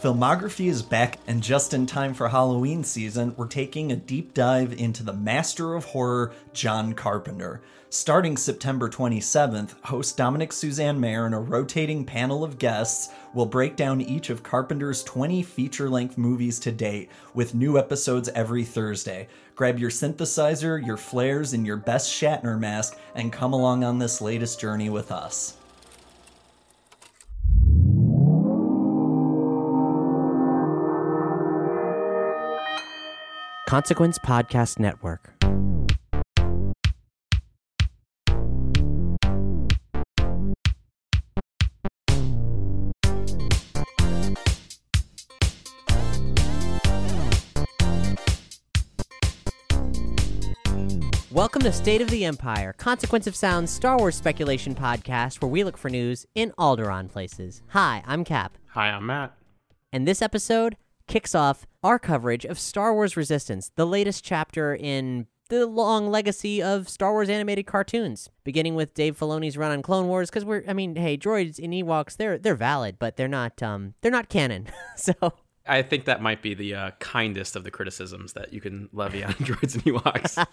Filmography is back, and just in time for Halloween season, we're taking a deep dive into the master of horror, John Carpenter. Starting September 27th, host Dominick Suzanne-Mayer and a rotating panel of guests will break down each of Carpenter's 20 feature length movies to date, with new episodes every Thursday. Grab your synthesizer, your flares, and your best Shatner mask, and come along on this latest journey with us. Consequence Podcast Network. Welcome to State of the Empire, Consequence of Sound's Star Wars speculation podcast where we look for news in Alderaan places. Hi, I'm Cap. Hi, I'm Matt. And this episode kicks off our coverage of Star Wars Resistance, the latest chapter in the long legacy of Star Wars animated cartoons, beginning with Dave Filoni's run on Clone Wars. Because we're, I mean, hey, droids and Ewoks, they're they're valid, but they're not, um, they're not canon. so I think that might be the uh, kindest of the criticisms that you can levy on droids and Ewoks.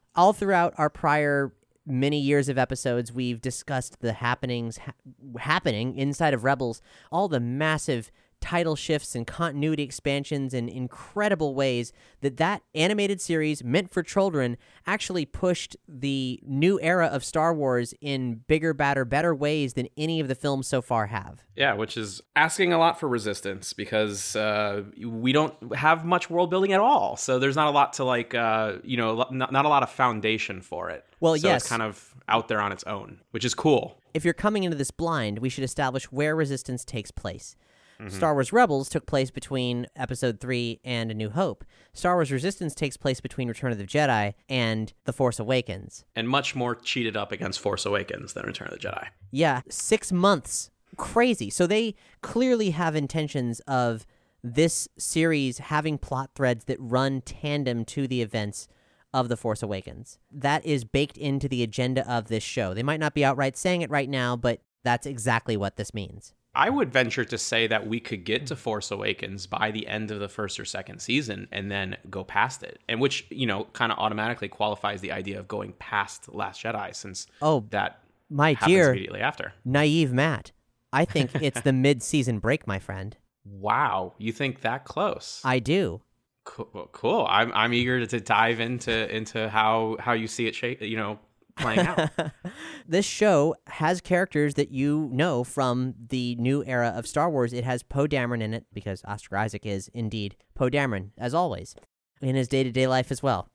all throughout our prior many years of episodes, we've discussed the happenings ha- happening inside of Rebels, all the massive title shifts and continuity expansions in incredible ways that that animated series meant for children actually pushed the new era of Star Wars in bigger, badder, better ways than any of the films so far have. Yeah, which is asking a lot for Resistance because uh, we don't have much world building at all. So there's not a lot to like, uh, you know, not, not a lot of foundation for it. Well, so yes. it's kind of out there on its own, which is cool. If you're coming into this blind, we should establish where Resistance takes place. Mm-hmm. Star Wars Rebels took place between Episode 3 and A New Hope. Star Wars Resistance takes place between Return of the Jedi and The Force Awakens. And much more cheated up against Force Awakens than Return of the Jedi. Yeah, six months. Crazy. So they clearly have intentions of this series having plot threads that run tandem to the events of The Force Awakens. That is baked into the agenda of this show. They might not be outright saying it right now, but that's exactly what this means. I would venture to say that we could get to hmm. Force Awakens by the end of the first or second season and then go past it. And which, you know, kind of automatically qualifies the idea of going past Last Jedi since Oh, that my dear immediately after. naive Matt. I think it's the mid-season break, my friend. Wow, you think that close? I do. Cool. cool. I'm I'm eager to dive into into how how you see it shape, you know, playing out. this show has characters that you know from the new era of Star Wars. It has Poe Dameron in it because Oscar Isaac is indeed Poe Dameron, as always, in his day to day life as well.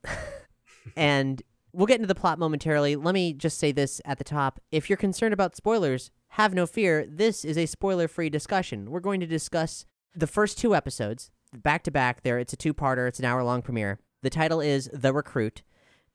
and we'll get into the plot momentarily. Let me just say this at the top. If you're concerned about spoilers, have no fear. This is a spoiler free discussion. We're going to discuss the first two episodes back to back there. It's a two parter, it's an hour long premiere. The title is The Recruit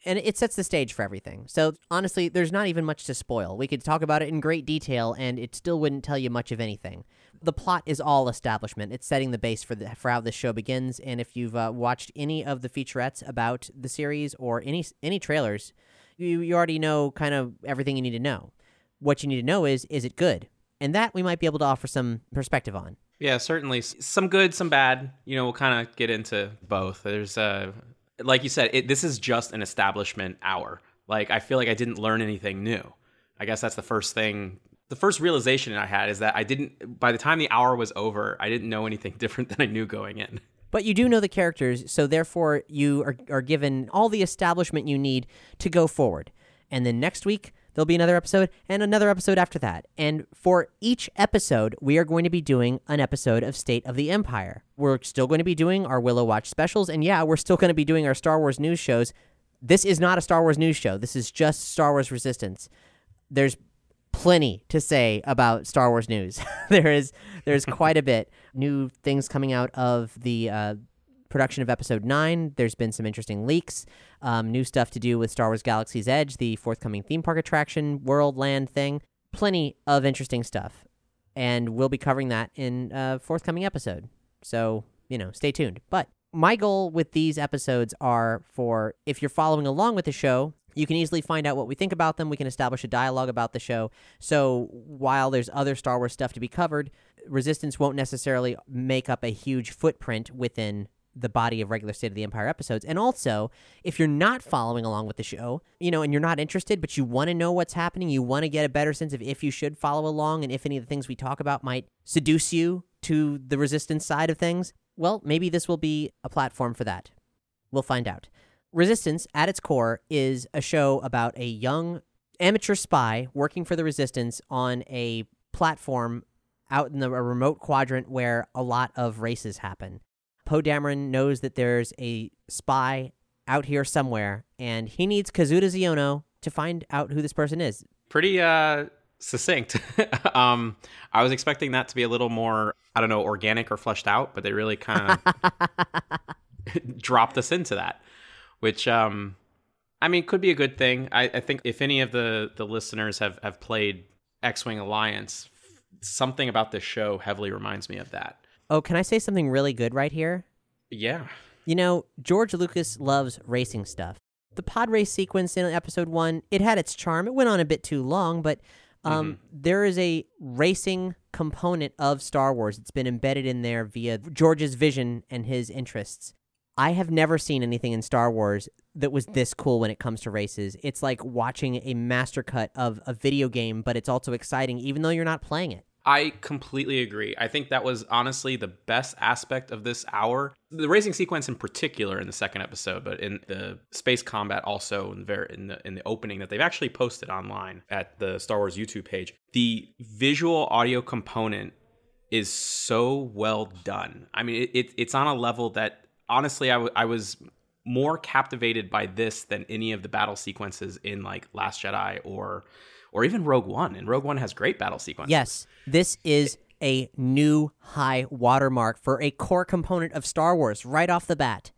and it sets the stage for everything. So honestly, there's not even much to spoil. We could talk about it in great detail, and it still wouldn't tell you much of anything. The plot is all establishment. It's setting the base for the for how this show begins. And if you've uh, watched any of the featurettes about the series or any any trailers, you you already know kind of everything you need to know. What you need to know is is it good, and that we might be able to offer some perspective on. yeah, certainly some good, some bad. You know, we'll kind of get into both. There's uh like you said, it, this is just an establishment hour. Like I feel like I didn't learn anything new. I guess that's the first thing the first realization I had is that I didn't by the time the hour was over, I didn't know anything different than I knew going in. But you do know the characters, so therefore you are, are given all the establishment you need to go forward. And then next week, there'll be another episode and another episode after that. And for each episode, we are going to be doing an episode of State of the Empire. We're still going to be doing our Willow Watch specials, and yeah, we're still going to be doing our Star Wars news shows. This is not a Star Wars news show, this is just Star Wars Resistance. There's plenty to say about Star Wars news. there is there's quite a bit new things coming out of the uh, production of Episode Nine. There's been some interesting leaks, um, new stuff to do with Star Wars Galaxy's Edge, the forthcoming theme park attraction, World Land thing. Plenty of interesting stuff, and we'll be covering that in a forthcoming episode. So you know, stay tuned. But my goal with these episodes are for if you're following along with the show, you can easily find out what we think about them. We can establish a dialogue about the show. So while there's other Star Wars stuff to be covered, Resistance won't necessarily make up a huge footprint within the body of regular State of the Empire episodes. And also, if you're not following along with the show, you know, and you're not interested, but you want to know what's happening, you want to get a better sense of if you should follow along and if any of the things we talk about might seduce you to the Resistance side of things, well, maybe this will be a platform for that. We'll find out. Resistance, at its core, is a show about a young amateur spy working for the Resistance on a platform out in the, a remote quadrant where a lot of races happen. Poe Dameron knows that there's a spy out here somewhere, and he needs Kazuda Xiono to find out who this person is. Pretty uh, succinct. um, I was expecting that to be a little more, I don't know, organic or fleshed out, but they really kind of dropped us into that which um, I mean could be a good thing. I, I think if any of the the listeners have have played X Wing Alliance, something about this show heavily reminds me of that. Oh, can I say something really good right here? Yeah. You know, George Lucas loves racing stuff. The pod race sequence in episode one, it had its charm. It went on a bit too long, but um, mm-hmm. there is a racing component of Star Wars. It's been embedded in there via George's vision and his interests. I have never seen anything in Star Wars that was this cool when it comes to races. It's like watching a master cut of a video game, but it's also exciting even though you're not playing it. I completely agree. I think that was honestly the best aspect of this hour. The racing sequence in particular in the second episode, but in the space combat also in the in the, in the opening that they've actually posted online at the Star Wars YouTube page. The visual audio component is so well done. I mean, it, it, it's on a level that honestly, I, w- I was more captivated by this than any of the battle sequences in like Last Jedi or or even Rogue One. And Rogue One has great battle sequences. Yes, this is a new high watermark for a core component of Star Wars right off the bat.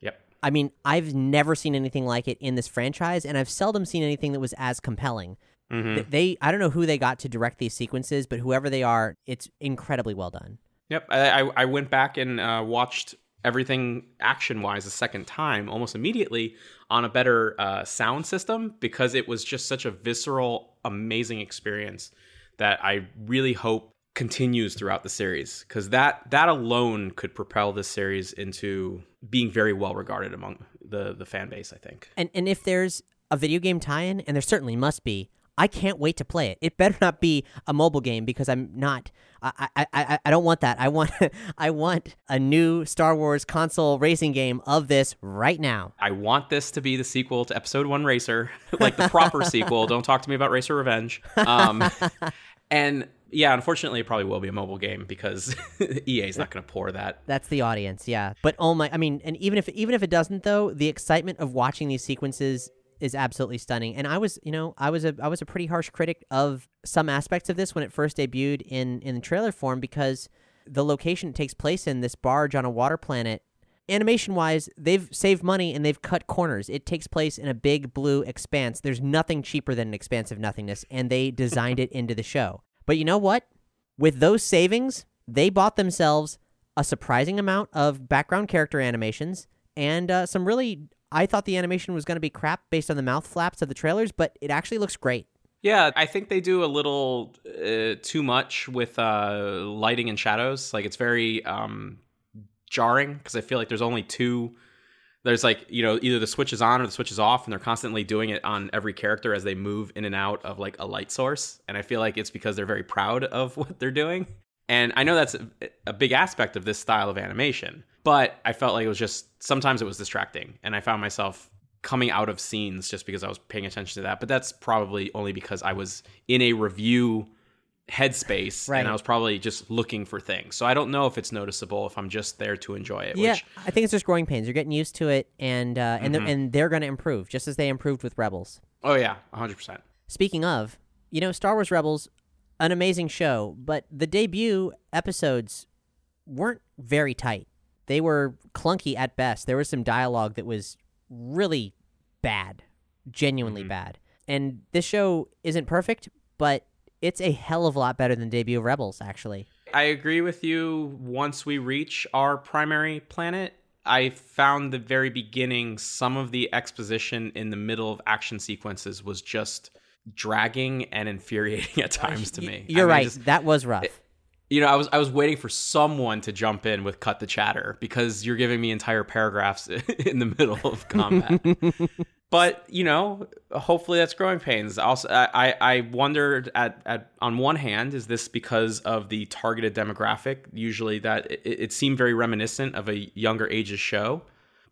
Yep. I mean, I've never seen anything like it in this franchise, and I've seldom seen anything that was as compelling. Mm-hmm. They, I don't know who they got to direct these sequences, but whoever they are, it's incredibly well done. Yep, I, I went back and uh, watched everything action wise a second time almost immediately on a better uh, sound system because it was just such a visceral, amazing experience that I really hope continues throughout the series because that that alone could propel this series into being very well regarded among the the fan base. I think. And and if there's a video game tie-in, and there certainly must be, I can't wait to play it. It better not be a mobile game because I'm not. I I, I, I don't want that. I want I want a new Star Wars console racing game of this right now. I want this to be the sequel to Episode One Racer, like the proper sequel. Don't talk to me about Racer Revenge. Um, and yeah, unfortunately, it probably will be a mobile game because EA is not going to pour that. That's the audience, yeah. But oh my, I mean, and even if even if it doesn't, though, the excitement of watching these sequences is absolutely stunning. And I was, you know, I was a I was a pretty harsh critic of some aspects of this when it first debuted in in the trailer form because the location it takes place in this barge on a water planet animation wise they've saved money and they've cut corners. It takes place in a big blue expanse. There's nothing cheaper than an expanse of nothingness and they designed it into the show. But you know what? With those savings they bought themselves a surprising amount of background character animations and uh, some really I thought the animation was going to be crap based on the mouth flaps of the trailers, but it actually looks great. Yeah, I think they do a little uh, too much with uh, lighting and shadows. Like it's very um, jarring because I feel like there's only two. There's like you know either the switch is on or the switch is off, and they're constantly doing it on every character as they move in and out of like a light source. And I feel like it's because they're very proud of what they're doing. And I know that's a, a big aspect of this style of animation, but I felt like it was just sometimes it was distracting, and I found myself coming out of scenes just because I was paying attention to that. But that's probably only because I was in a review headspace right. and I was probably just looking for things. So I don't know if it's noticeable if I'm just there to enjoy it. Yeah, which... I think it's just growing pains. You're getting used to it, and uh, and mm-hmm. they're, and they're going to improve just as they improved with Rebels. Oh yeah, 100. percent Speaking of, You know, Star Wars Rebels, an amazing show, but the debut episodes weren't very tight. They were clunky at best. There was some dialogue that was really bad, genuinely mm-hmm. bad. And this show isn't perfect, but it's a hell of a lot better than debut of Rebels, actually. I agree with you. Once we reach our primary planet, I found the very beginning, some of the exposition in the middle of action sequences was just dragging and infuriating at times to me. You're I mean, right. just- that was rough. You know, I was I was waiting for someone to jump in with cut the chatter because you're giving me entire paragraphs in the middle of combat. but you know, hopefully that's growing pains. Also, I I wondered at at on one hand, is this because of the targeted demographic? Usually, that it, it seemed very reminiscent of a younger ages show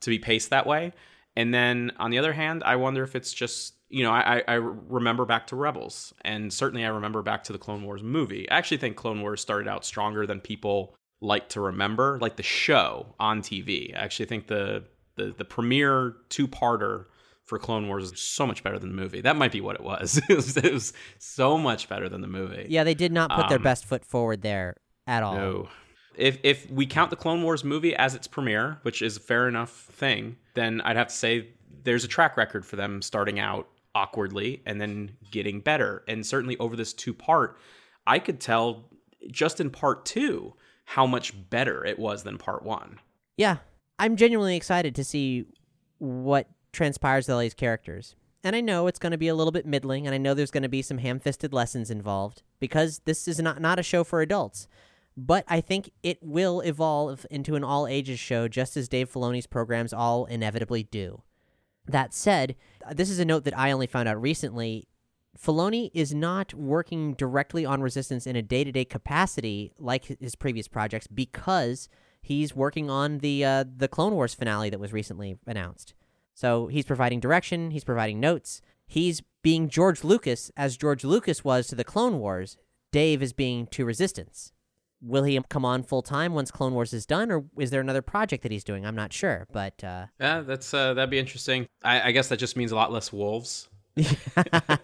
to be paced that way. And then on the other hand, I wonder if it's just you know I, I remember back to Rebels, and certainly I remember back to the Clone Wars movie. I actually think Clone Wars started out stronger than people like to remember, like the show on TV. I actually think the the the premiere two parter for Clone Wars is so much better than the movie. That might be what it was. it, was it was so much better than the movie. yeah, they did not put their Um, best foot forward there at all. No. If if we count the Clone Wars movie as its premiere, which is a fair enough thing, then I'd have to say there's a track record for them starting out awkwardly and then getting better. And certainly over this two part, I could tell just in part two how much better it was than part one. Yeah, I'm genuinely excited to see what transpires with all these characters. And I know it's going to be a little bit middling, and I know there's going to be some ham-fisted lessons involved because this is not not a show for adults. But I think it will evolve into an all ages show, just as Dave Filoni's programs all inevitably do. That said, this is a note that I only found out recently. Filoni is not working directly on Resistance in a day to day capacity like his previous projects because he's working on the uh, the Clone Wars finale that was recently announced. So he's providing direction, he's providing notes, he's being George Lucas as George Lucas was to the Clone Wars. Dave is being to Resistance. Will he come on full time once Clone Wars is done, or is there another project that he's doing? I'm not sure, but uh, Yeah, that's uh, that'd be interesting. I, I guess that just means a lot less wolves.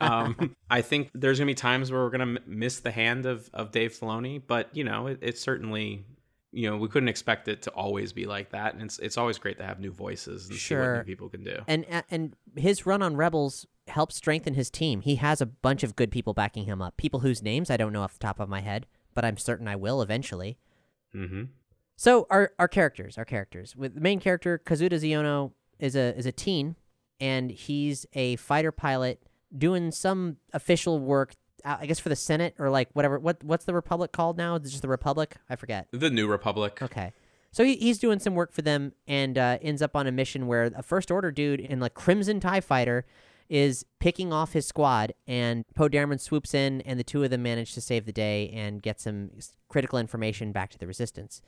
um, I think there's gonna be times where we're gonna m- miss the hand of of Dave Filoni, but you know, it, it's certainly you know we couldn't expect it to always be like that, and it's it's always great to have new voices and see what new people can do. and and his run on Rebels helped strengthen his team. He has a bunch of good people backing him up. People whose names I don't know off the top of my head, but I'm certain I will eventually. Mm-hmm. So our our characters, our characters. With the main character Kazuda Xiono is a is a teen, and he's a fighter pilot doing some official work. uh, I guess for the Senate or like whatever. What what's the Republic called now? Is it just the Republic? I forget. The New Republic. Okay. So he, he's doing some work for them and uh, ends up on a mission where a First Order dude in like Crimson TIE Fighter is picking off his squad, and Poe Dameron swoops in, and the two of them manage to save the day and get some critical information back to the Resistance.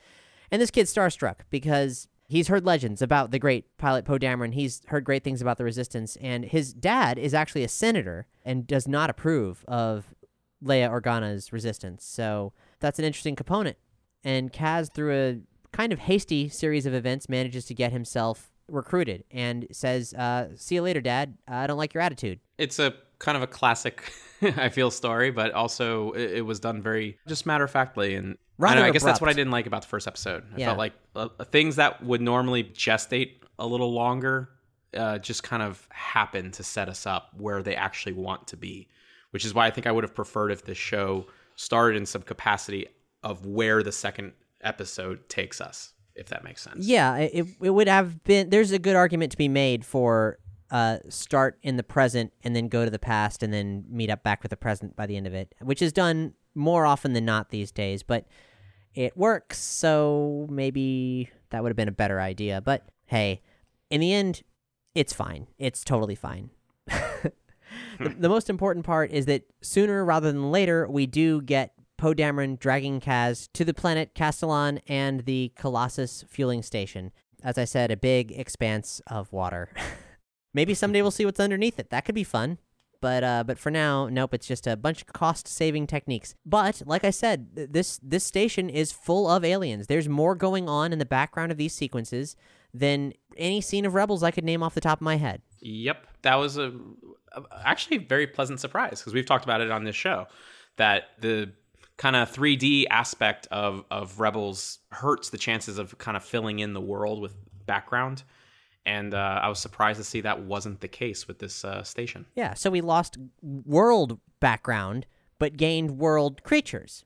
And this kid's starstruck because he's heard legends about the great pilot Poe Dameron. He's heard great things about the Resistance, and his dad is actually a senator and does not approve of Leia Organa's Resistance. So that's an interesting component. And Kaz, through a kind of hasty series of events, manages to get himself recruited and says, uh, "See you later, Dad. I don't like your attitude." It's a kind of a classic, I feel, story, but also it, it was done very just matter of factly. And I, Rather don't know, I guess that's what I didn't like about the first episode. I Yeah. felt like uh, things that would normally gestate a little longer uh, just kind of happen to set us up where they actually want to be, which is why I think I would have preferred if the show started in some capacity of where the second episode takes us, if that makes sense. Yeah, it, it- would have been. There's a good argument to be made for uh, start in the present and then go to the past and then meet up back with the present by the end of it, which is done more often than not these days. But it works, so maybe that would have been a better idea. But hey, in the end, it's fine. It's totally fine. the, the most important part is that sooner rather than later, we do get Poe Dameron dragging Kaz to the planet Castilon and the Colossus fueling station. As I said, a big expanse of water. Maybe someday we'll see what's underneath it. That could be fun. But uh, but for now, nope. It's just a bunch of cost-saving techniques. But like I said, th- this this station is full of aliens. There's more going on in the background of these sequences than any scene of Rebels I could name off the top of my head. Yep, that was a, a actually very pleasant surprise because we've talked about it on this show that the kind of 3D aspect of of Rebels hurts the chances of kind of filling in the world with background. And uh, I was surprised to see that wasn't the case with this uh, station. Yeah, so we lost world background, but gained world creatures.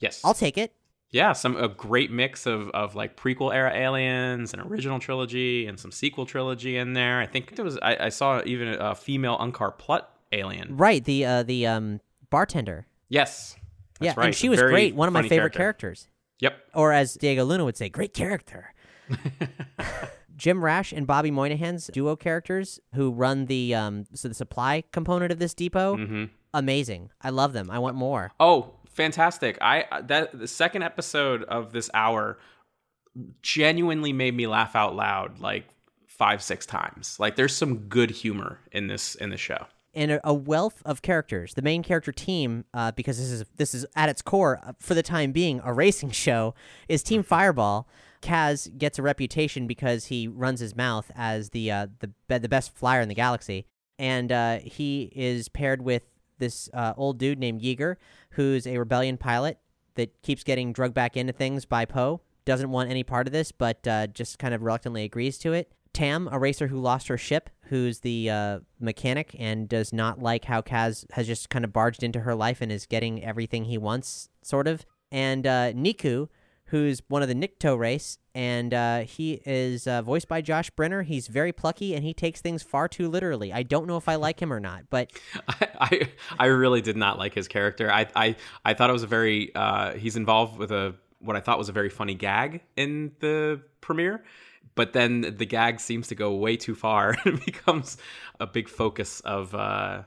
Yes, I'll take it. yeah, some a great mix of of like prequel era aliens, an original trilogy, and some sequel trilogy in there. I think there was I, I saw even a female Unkar Plut alien. Right, the uh, the um, bartender. Yes, yeah, right. and she was Very great. One of my favorite character. characters. Yep. Or as Diego Luna would say, great character. Jim Rash and Bobby Moynihan's duo characters who run the um so the supply component of this depot. hmm Amazing. I love them. I want more. Oh, fantastic! I that the second episode of this hour genuinely made me laugh out loud like five six times. Like there's some good humor in this in the show. And a, wealth of characters. The main character team, uh, because this is this is at its core, uh, for the time being, a racing show, is Team Fireball. Kaz gets a reputation because he runs his mouth as the uh, the be- the best flyer in the galaxy, and uh, he is paired with this uh, old dude named Yeager, who's a rebellion pilot that keeps getting drugged back into things by Poe. Doesn't want any part of this, but uh, just kind of reluctantly agrees to it. Tam, a racer who lost her ship, who's the uh, mechanic and does not like how Kaz has just kind of barged into her life and is getting everything he wants, sort of. And uh, Neeku, who's one of the Nikto race, and uh, he is uh, voiced by Josh Brener. He's very plucky and he takes things far too literally. I don't know if I like him or not, but I, I I really did not like his character. I I, I thought it was a very uh, he's involved with a what I thought was a very funny gag in the premiere, but then the gag seems to go way too far and becomes a big focus of uh,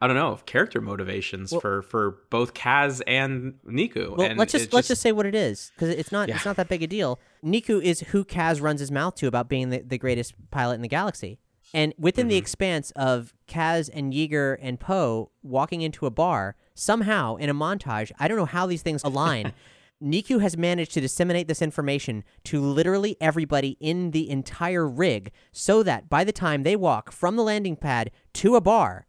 I don't know of character motivations for for both Kaz and Neeku. Well, and let's just it let's just say what it is because it's not Yeah. it's not that big a deal. Neeku is who Kaz runs his mouth to about being the, the greatest pilot in the galaxy, and within Mm-hmm. the expanse of Kaz and Yeager and Poe walking into a bar, somehow in a montage, I don't know how these things align. Neeku has managed to disseminate this information to literally everybody in the entire rig so that by the time they walk from the landing pad to a bar,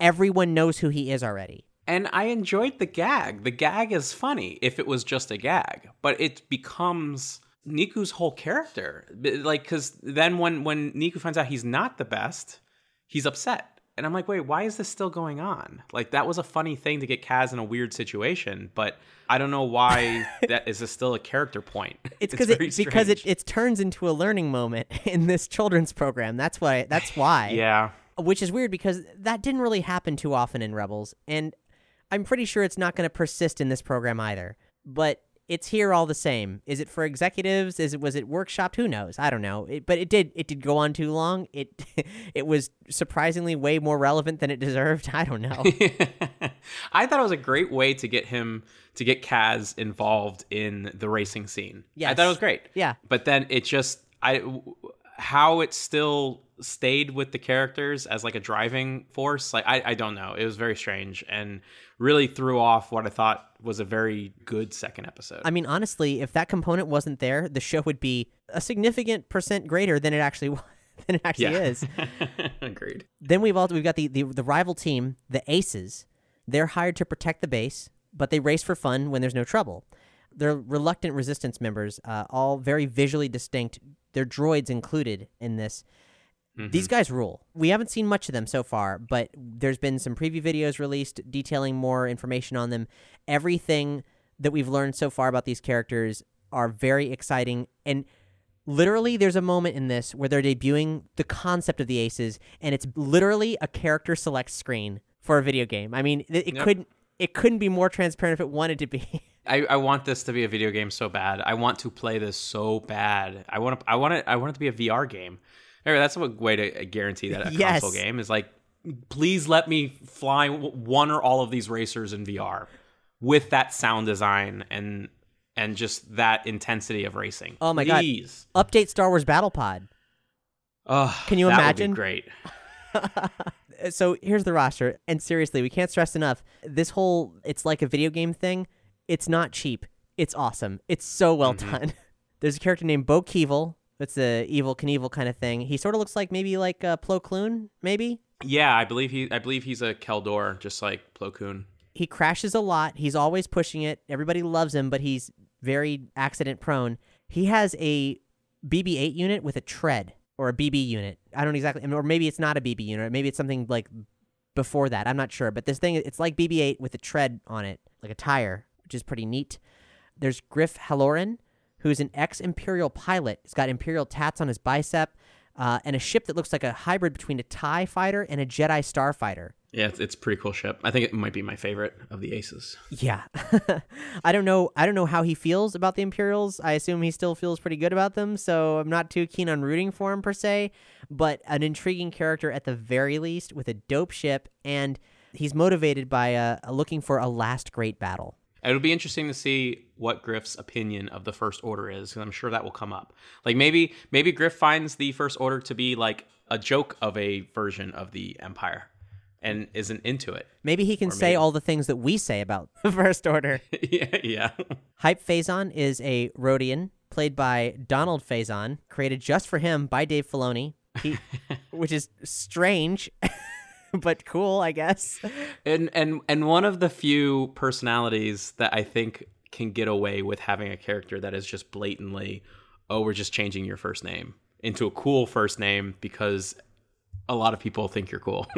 everyone knows who he is already. And I enjoyed the gag. The gag is funny if it was just a gag, but it becomes Neeku's whole character. Like, because then when when Neeku finds out he's not the best, he's upset, and I'm like, wait, why is this still going on? Like, that was a funny thing to get Kaz in a weird situation, but I don't know why that is a still a character point. It's because it because it, it turns into a learning moment in this children's program. That's why. That's why. yeah. Which is weird because that didn't really happen too often in Rebels, and I'm pretty sure it's not going to persist in this program either. But it's here all the same. Is it for executives? Is it was it workshopped? Who knows? I don't know. It, but it did it did go on too long. It it was surprisingly way more relevant than it deserved. I don't know. I thought it was a great way to get him to get Kaz involved in the racing scene. Yeah, I thought it was great. Yeah. But then it just I how it still stayed with the characters as like a driving force, like I, I don't know. It was very strange and really threw off what I thought was a very good second episode. I mean, honestly, if that component wasn't there, the show would be a significant percent greater than it actually wa- than it actually yeah. is. Agreed. then we've all we've got the, the the rival team, the Aces. They're hired to protect the base, but they race for fun when there's no trouble. They're reluctant resistance members, uh, all very visually distinct. They're droids included in this. These mm-hmm. guys rule. We haven't seen much of them so far, but there's been some preview videos released detailing more information on them. Everything that we've learned so far about these characters are very exciting and literally there's a moment in this where they're debuting the concept of the aces and it's literally a character select screen for a video game. I mean, it, it Yep. couldn't it couldn't be more transparent if it wanted to be. I, I want this to be a video game so bad. I want to play this so bad. I want to. I want it. I want it to be a VR game. Anyway, that's a way to guarantee that a Yes. console game is like. Please let me fly one or all of these racers in VR with that sound design and and just that intensity of racing. Oh my Please. god. Update Star Wars Battle Pod. Ugh, Can you that would be imagine? great. Uh, so here's the roster and seriously, we can't stress enough this whole it's like a video game thing. It's not cheap. It's awesome. It's so well Mm-hmm. done. There's a character named Bo Keevil It's a Evel Knievel kind of thing. He sort of looks like maybe like uh, Plo Koon, maybe. Yeah, I believe he I believe he's a Kel Dor, just like Plo Koon. He crashes a lot. He's always pushing it. Everybody loves him, but he's very accident prone. He has a BB-8 unit with a tread or a BB unit. I don't exactly, or maybe it's not a BB unit. Maybe it's something like before that. I'm not sure. But this thing, it's like BB-8 with a tread on it, like a tire, which is pretty neat. There's Griff Halloran, who's an ex-Imperial pilot. He's got Imperial tats on his bicep, uh, and a ship that looks like a hybrid between a TIE fighter and a Jedi starfighter. Yeah, it's, it's a pretty cool ship. I think it might be my favorite of the aces. Yeah. I don't know I don't know how he feels about the Imperials. I assume he still feels pretty good about them, so I'm not too keen on rooting for him per se, but an intriguing character at the very least with a dope ship and he's motivated by uh, looking for a last great battle. It'll be interesting to see what Griff's opinion of the First Order is, because I'm sure that will come up. Like maybe maybe Griff finds the First Order to be like a joke of a version of the Empire, and isn't into it. Maybe he can Or say maybe- all the things that we say about the First Order. yeah, yeah. Hype Fazon is a Rhodian played by Donald Faison, created just for him by Dave Filoni, he, which is strange, but cool, I guess. and and and one of the few personalities that I think can get away with having a character that is just blatantly, oh, we're just changing your first name into a cool first name because a lot of people think you're cool.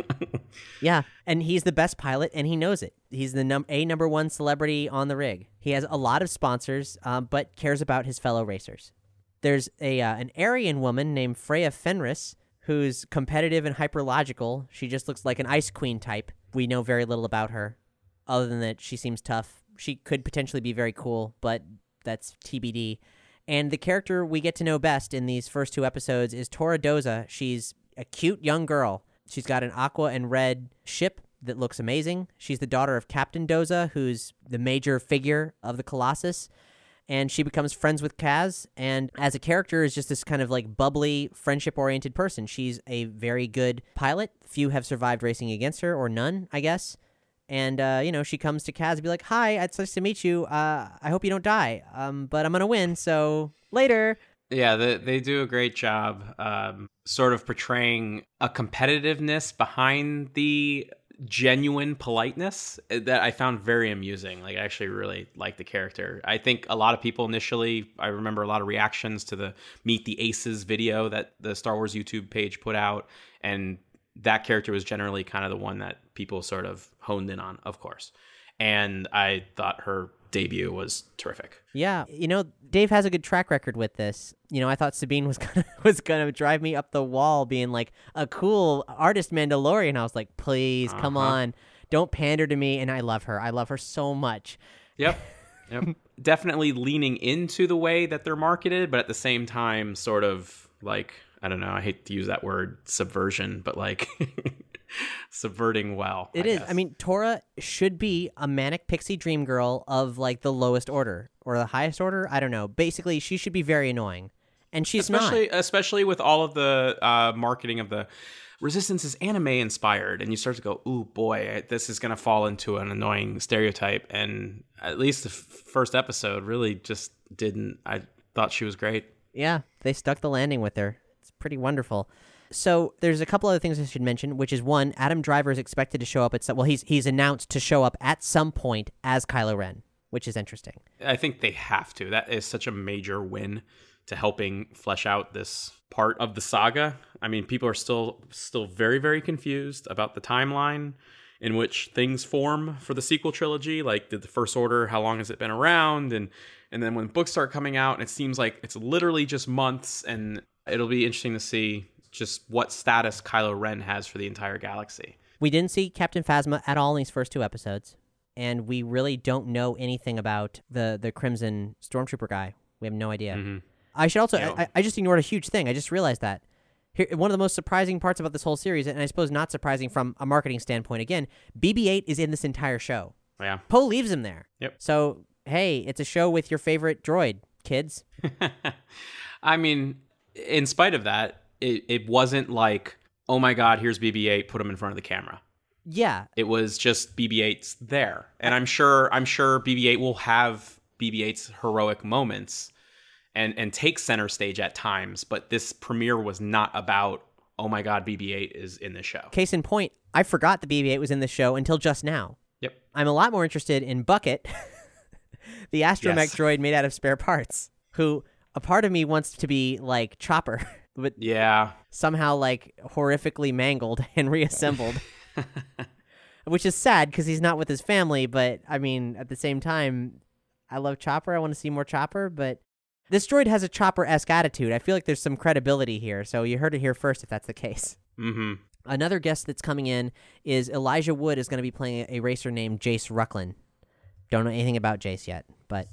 Yeah, and he's the best pilot, and he knows it. He's the num- a number one celebrity on the rig. He has a lot of sponsors, um, but cares about his fellow racers. There's a uh, an Aryan woman named Freya Fenris who's competitive and hyperlogical. She just looks like an ice queen type. We know very little about her, other than that she seems tough. She could potentially be very cool, but that's TBD. And the character we get to know best in these first two episodes is Tora Doza. She's a cute young girl. She's got an aqua and red ship that looks amazing. She's the daughter of Captain Doza, who's the major figure of the Colossus. And she becomes friends with Kaz, and as a character, is just this kind of like bubbly, friendship oriented person. She's a very good pilot. Few have survived racing against her, or none, I guess. And uh, you know, she comes to Kaz and be like, "Hi, it's nice to meet you. Uh, I hope you don't die. Um, but I'm gonna win. So later." Yeah, they, they do a great job um, sort of portraying a competitiveness behind the genuine politeness uh, that I found very amusing. Like, I actually really liked the character. I think a lot of people initially, I remember a lot of reactions to the Meet the Aces video that the Star Wars YouTube page put out. And that character was generally kind of the one that people sort of honed in on, of course. And I thought her debut was terrific. Yeah, you know, Dave has a good track record with this. You know, I thought Sabine was gonna was gonna drive me up the wall, being like a cool artist Mandalorian. I was like, please, come Uh-huh. on, don't pander to me. And I love her. I love her so much. Yep. Yep. Definitely leaning into the way that they're marketed, but at the same time, sort of like, I don't know, I hate to use that word subversion, but like subverting well. It I is. guess. I mean, Tora should be a manic pixie dream girl of like the lowest order or the highest order. I don't know. Basically, she should be very annoying, and she's especially not. especially with all of the uh, marketing of the resistance is anime inspired and you start to go ooh boy this is going to fall into an annoying stereotype and at least the f- first episode really just didn't i thought she was great Yeah, they stuck the landing with her. It's pretty wonderful. So there's a couple other things I should mention, which is one, Adam Driver is expected to show up at some. Well, he's he's announced to show up at some point as Kylo Ren, which is interesting. I think they have to. That is such a major win to helping flesh out this part of the saga. I mean, people are still still very very confused about the timeline in which things form for the sequel trilogy. Like, did the First Order? How long has it been around? And and then when books start coming out, and it seems like it's literally just months. And it'll be interesting to see just what status Kylo Ren has for the entire galaxy. We didn't see Captain Phasma at all in these first two episodes, and we really don't know anything about the the Crimson Stormtrooper guy. We have no idea. Mm-hmm. I should also. Yeah. I, I just ignored a huge thing. I just realized that. Here, one of the most surprising parts about this whole series, and I suppose not surprising from a marketing standpoint, again, BB-8 is in this entire show. Yeah. Poe leaves him there. Yep. So hey, it's a show with your favorite droid, kids. I mean, in spite of that, it, it wasn't like, oh my God, here's BB 8, put him in front of the camera. Yeah, It was just BB 8's there. And I'm sure I'm sure BB 8 will have BB 8's heroic moments. and and take center stage at times. But this premiere was not about oh my god, BB-8 is in this show. Case in point, I forgot the BB-8 was in the show until just now. Yep. I'm a lot more interested in Bucket, the astromech Yes. droid made out of spare parts, who a part of me wants to be like Chopper, but Yeah. somehow like horrifically mangled and reassembled. Which is sad because he's not with his family, but I mean, at the same time, I love Chopper. I want to see more Chopper, but this droid has a Chopper esque attitude. I feel like there's some credibility here, so you heard it here first if that's the case. Mm-hmm. Another guest that's coming in is Elijah Wood is going to be playing a racer named Jace Rucklin. Don't know anything about Jace yet, but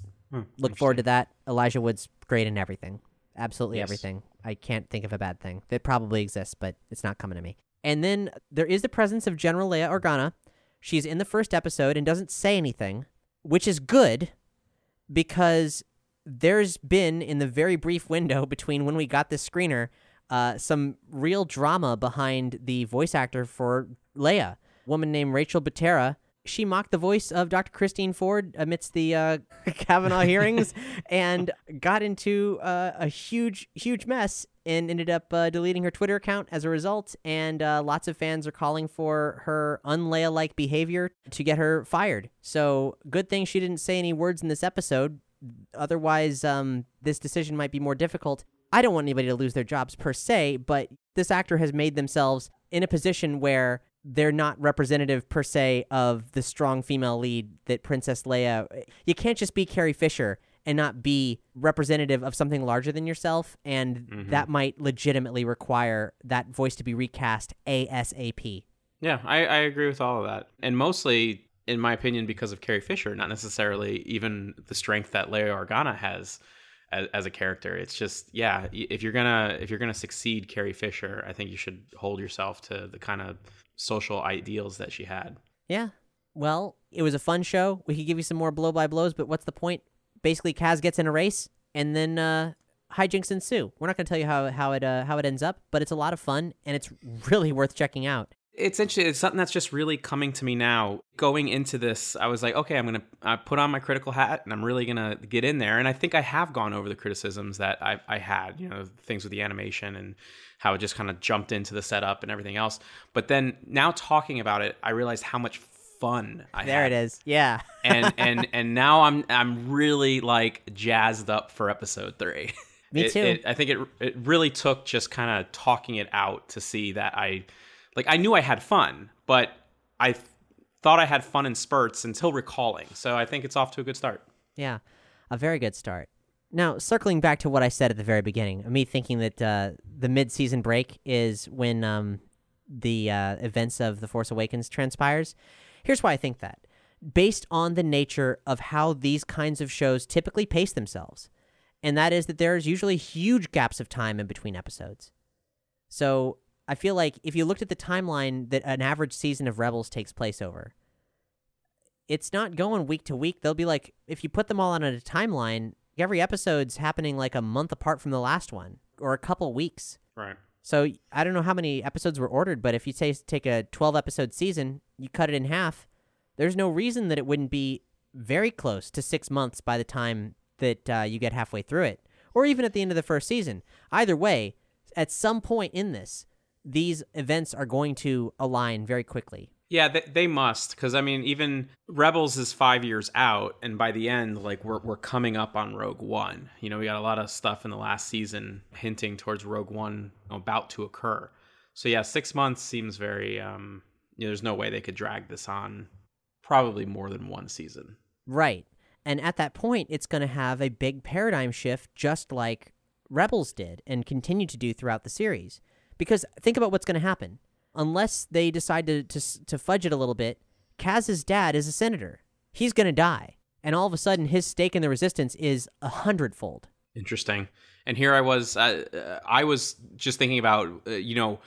look forward to that. Elijah Wood's great in everything. Absolutely Yes. everything. I can't think of a bad thing. That probably exists, but it's not coming to me. And then there is the presence of General Leia Organa. She's in the first episode and doesn't say anything, which is good because there's been in the very brief window between when we got this screener uh, some real drama behind the voice actor for Leia, woman named Rachel Butera. She mocked the voice of Dr. Christine Ford amidst the uh, Kavanaugh hearings and got into uh, a huge, huge mess and ended up uh, deleting her Twitter account as a result. And uh, lots of fans are calling for her un-Leia like behavior to get her fired. So, good thing she didn't say any words in this episode otherwise um, this decision might be more difficult i don't want anybody to lose their jobs per se but this actor has made themselves in a position where they're not representative per se of the strong female lead that princess leia you can't just be carrie fisher and not be representative of something larger than yourself and mm-hmm. that might legitimately require that voice to be recast asap Yeah, I, I agree with all of that. And mostly, in my opinion, because of Carrie Fisher, not necessarily even the strength that Leia Organa has as, a character. It's just, yeah, if you're gonna if you're gonna succeed Carrie Fisher, I think you should hold yourself to the kind of social ideals that she had. Yeah. Well, it was a fun show. We could give you some more blow by blows, but what's the point? Basically, Kaz gets in a race, and then uh, hijinks ensue. We're not going to tell you how how it uh, how it ends up, but it's a lot of fun, and it's really worth checking out. It's interesting. It's something that's just really coming to me now. Going into this, I was like, okay, I'm gonna uh, put on my critical hat, and I'm really gonna get in there. And I think I have gone over the criticisms that I, I had, you know, things with the animation and how it just kind of jumped into the setup and everything else. But then now talking about it, I realized how much fun I There had. it is. Yeah. and and and now I'm I'm really like jazzed up for episode three. Me It- too. it- I think it it really took just kind of talking it out to see that I like I knew I had fun, but I th- thought I had fun in spurts until recalling. So I think it's off to a good start. Yeah, a very good start. Now, circling back to what I said at the very beginning, me thinking that uh, the mid-season break is when um, the uh, events of The Force Awakens transpires. Here's why I think that. Based on the nature of how these kinds of shows typically pace themselves, and that is that there's usually huge gaps of time in between episodes. So I feel like if you looked at the timeline that an average season of Rebels takes place over, it's not going week to week. They'll be like, if you put them all on a timeline, every episode's happening like a month apart from the last one or a couple weeks. Right. So I don't know how many episodes were ordered, but if you say take a 12 episode season, you cut it in half, there's no reason that it wouldn't be very close to six months by the time that uh, you get halfway through it, or even at the end of the first season. Either way, at some point in this, these events are going to align very quickly. Yeah, they, they must because I mean, even Rebels is five years out, and by the end, like we're we're coming up on Rogue One. You know, we got a lot of stuff in the last season hinting towards Rogue One about to occur. So yeah, six months seems very. um you know, There's no way they could drag this on. Probably more than one season. Right. And at that point, it's going to have a big paradigm shift, just like Rebels did and continue to do throughout the series. Because think about what's going to happen. Unless they decide to, to, to fudge it a little bit, Kaz's dad is a senator. He's going to die. And all of a sudden, his stake in the resistance is a hundredfold. Interesting. And here I was. Uh, uh, I was just thinking about. Uh, you know.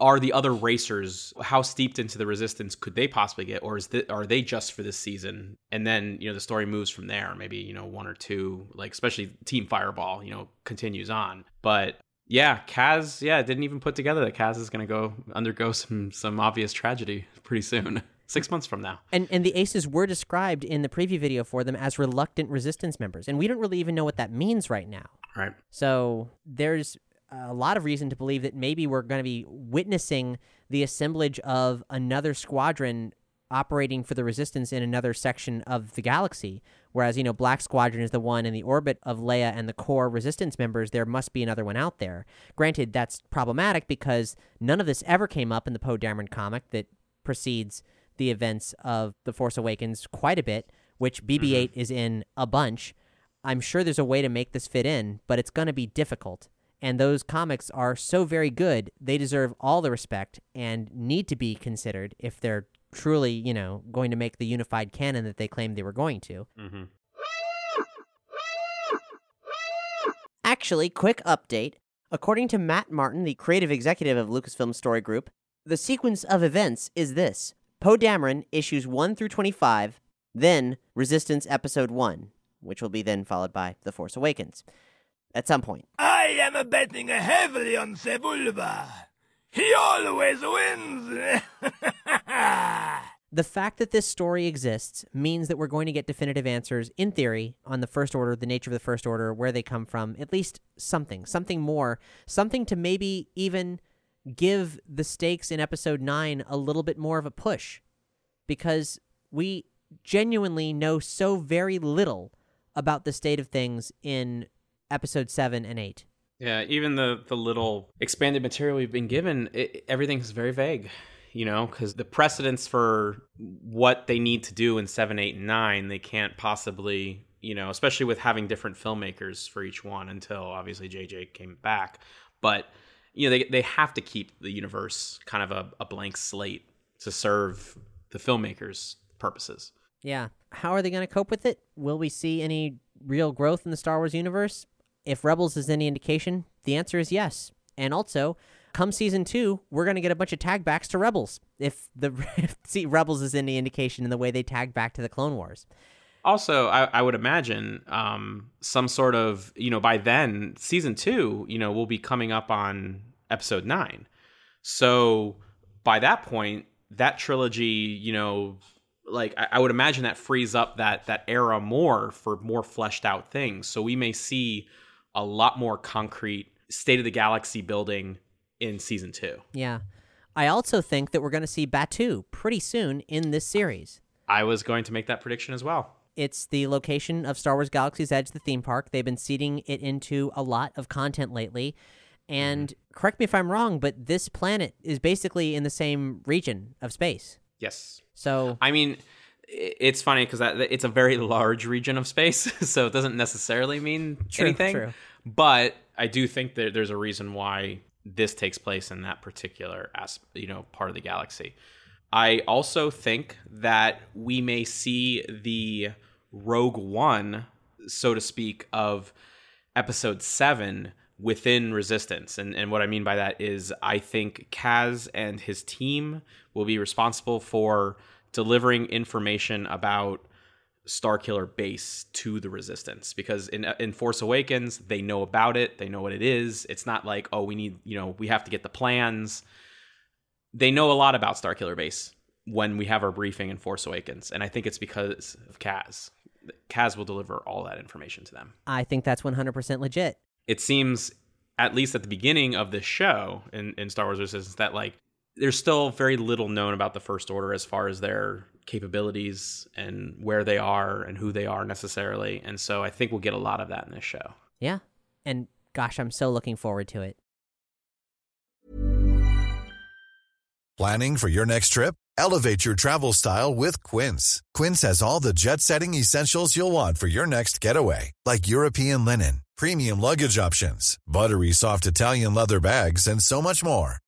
Are the other racers how steeped into the resistance could they possibly get, or is the, are they just for this season? And then you know the story moves from there. Maybe you know one or two, like especially Team Fireball, you know, continues on. But yeah, Kaz, yeah, didn't even put together that Kaz is going to go undergo some some obvious tragedy pretty soon. Six months from now. And and the aces were described in the preview video for them as reluctant resistance members, and we don't really even know what that means right now. Right. So there's a lot of reason to believe that maybe we're going to be witnessing the assemblage of another squadron operating for the resistance in another section of the galaxy whereas you know black squadron is the one in the orbit of leia and the core resistance members there must be another one out there. Granted that's problematic because none of this ever came up in the poe dameron comic that precedes the events of the force awakens quite a bit which mm-hmm. bb8 is in a bunch. I'm sure there's a way to make this fit in but it's going to be difficult. And those comics are so very good they deserve all the respect and need to be considered if they're truly you know going to make the unified canon that they claimed they were going to Mm-hmm. actually quick update according to matt martin the creative executive of lucasfilm story group the sequence of events is this poe dameron issues 1 through 25 then resistance episode 1 which will be then followed by the force awakens at some point I am betting heavily on Sebulba. He always wins. The fact that this story exists means that we're going to get definitive answers, in theory, on the First Order, the nature of the First Order, where they come from, at least something, something more, something to maybe even give the stakes in Episode 9 a little bit more of a push. Because we genuinely know so very little about the state of things in Episode 7 and 8. Yeah, even the the little expanded material we've been given, it, everything is very vague. You know, because the precedents for what they need to do in seven, eight, and nine, they can't possibly, you know, especially with having different filmmakers for each one until obviously JJ came back. But you know, they they have to keep the universe kind of a, a blank slate to serve the filmmakers' purposes. Yeah. How are they going to cope with it? Will we see any real growth in the Star Wars universe? If Rebels is any indication, the answer is yes. And also, come season two, we're going to get a bunch of tag backs to Rebels. If the see Rebels is any indication in the way they tag back to the Clone Wars. Also, I, I would imagine um, some sort of, you know, by then, season two, you know, will be coming up on episode nine. So by that point, that trilogy, you know, like I, I would imagine that frees up that that era more for more fleshed out things. So we may see a lot more concrete state of the galaxy building in season two. Yeah. I also think that we're going to see Batuu pretty soon in this series. I was going to make that prediction as well. It's the location of Star Wars Galaxy's Edge, the theme park. They've been seeding it into a lot of content lately. And mm-hmm. correct me if I'm wrong, but this planet is basically in the same region of space. Yes. So I mean, it's funny because it's a very large region of space, so it doesn't necessarily mean True, anything. true. But I do think that there's a reason why this takes place in that particular as you know part of the galaxy. I also think that we may see the Rogue One, so to speak, of episode seven within resistance and and what i mean by that is i think kaz and his team will be responsible for delivering information about starkiller base to the resistance because in uh, in force awakens they know about it they know what it is. It's not like oh we need you know we have to get the plans. They know a lot about starkiller base when we have our briefing in force awakens and i think it's because of kaz. Kaz will deliver all that information to them. I think that's 100% legit. it seems at least at the beginning of this show in, in Star Wars Resistance that like there's still very little known about the First Order as far as their capabilities and where they are and who they are necessarily. And so I think we'll get a lot of that in this show. Yeah. And gosh, I'm so looking forward to it. Planning for your next trip? Elevate your travel style with Quince. Quince has all the jet setting essentials you'll want for your next getaway, like European linen, premium luggage options, buttery soft Italian leather bags, and so much more.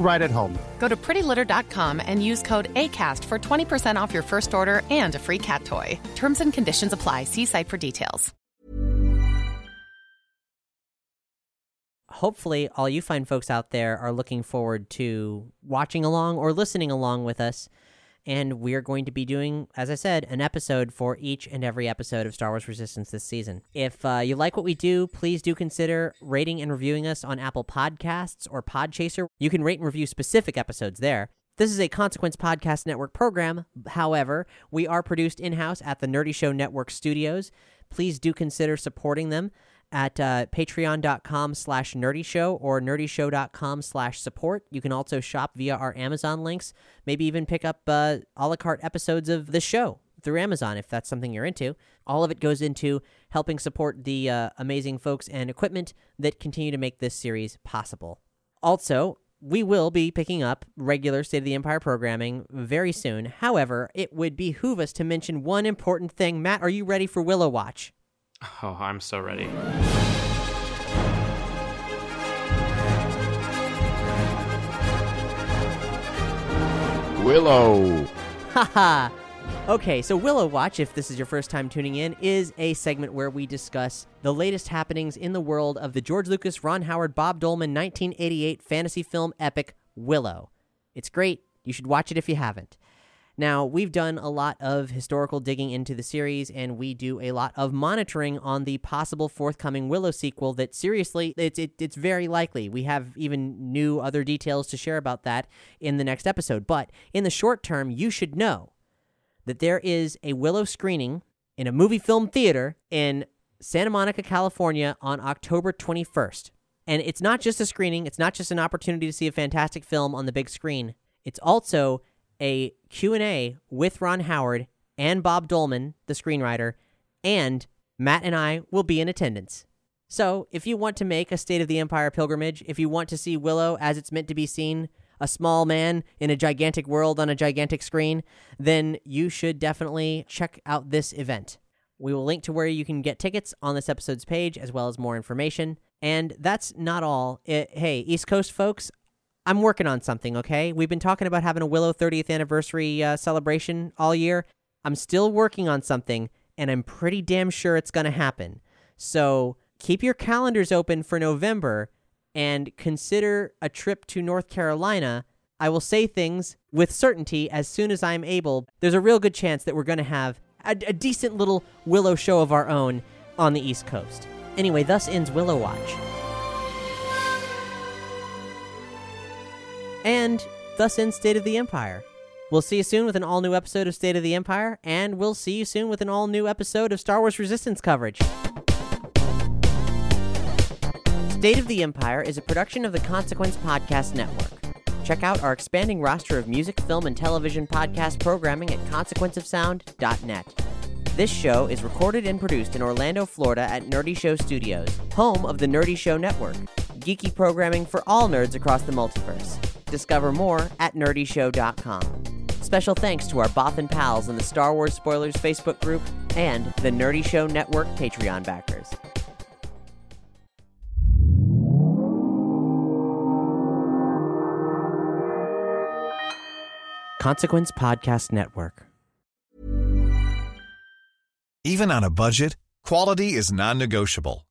right at home. Go to prettylitter.com and use code ACAST for 20% off your first order and a free cat toy. Terms and conditions apply. See site for details. Hopefully, all you fine folks out there are looking forward to watching along or listening along with us. And we're going to be doing, as I said, an episode for each and every episode of Star Wars Resistance this season. If uh, you like what we do, please do consider rating and reviewing us on Apple Podcasts or Podchaser. You can rate and review specific episodes there. This is a Consequence Podcast Network program. However, we are produced in house at the Nerdy Show Network studios. Please do consider supporting them at uh, patreon.com slash nerdy show or nerdyshow.com slash support. You can also shop via our Amazon links, maybe even pick up uh, a la carte episodes of the show through Amazon if that's something you're into. All of it goes into helping support the uh, amazing folks and equipment that continue to make this series possible. Also, we will be picking up regular State of the Empire programming very soon. However, it would behoove us to mention one important thing. Matt, are you ready for Willow Watch? Oh, I'm so ready. Willow. Haha. okay, so Willow Watch, if this is your first time tuning in, is a segment where we discuss the latest happenings in the world of the George Lucas, Ron Howard, Bob Dolman 1988 fantasy film epic Willow. It's great. You should watch it if you haven't. Now, we've done a lot of historical digging into the series, and we do a lot of monitoring on the possible forthcoming Willow sequel. That seriously, it's it, it's very likely. We have even new other details to share about that in the next episode. But in the short term, you should know that there is a Willow screening in a movie film theater in Santa Monica, California, on October 21st. And it's not just a screening; it's not just an opportunity to see a fantastic film on the big screen. It's also a Q&A with Ron Howard and Bob Dolman, the screenwriter, and Matt and I will be in attendance. So, if you want to make a State of the Empire pilgrimage, if you want to see Willow as it's meant to be seen, a small man in a gigantic world on a gigantic screen, then you should definitely check out this event. We will link to where you can get tickets on this episode's page, as well as more information. And that's not all. It, hey, East Coast folks, I'm working on something, okay? We've been talking about having a Willow 30th anniversary uh, celebration all year. I'm still working on something, and I'm pretty damn sure it's going to happen. So keep your calendars open for November and consider a trip to North Carolina. I will say things with certainty as soon as I'm able. There's a real good chance that we're going to have a, a decent little Willow show of our own on the East Coast. Anyway, thus ends Willow Watch. And thus ends State of the Empire. We'll see you soon with an all new episode of State of the Empire, and we'll see you soon with an all new episode of Star Wars Resistance coverage. State of the Empire is a production of the Consequence Podcast Network. Check out our expanding roster of music, film, and television podcast programming at consequenceofsound.net. This show is recorded and produced in Orlando, Florida at Nerdy Show Studios, home of the Nerdy Show Network, geeky programming for all nerds across the multiverse. Discover more at nerdyshow.com. Special thanks to our Bothan pals in the Star Wars Spoilers Facebook group and the Nerdy Show Network Patreon backers. Consequence Podcast Network. Even on a budget, quality is non-negotiable.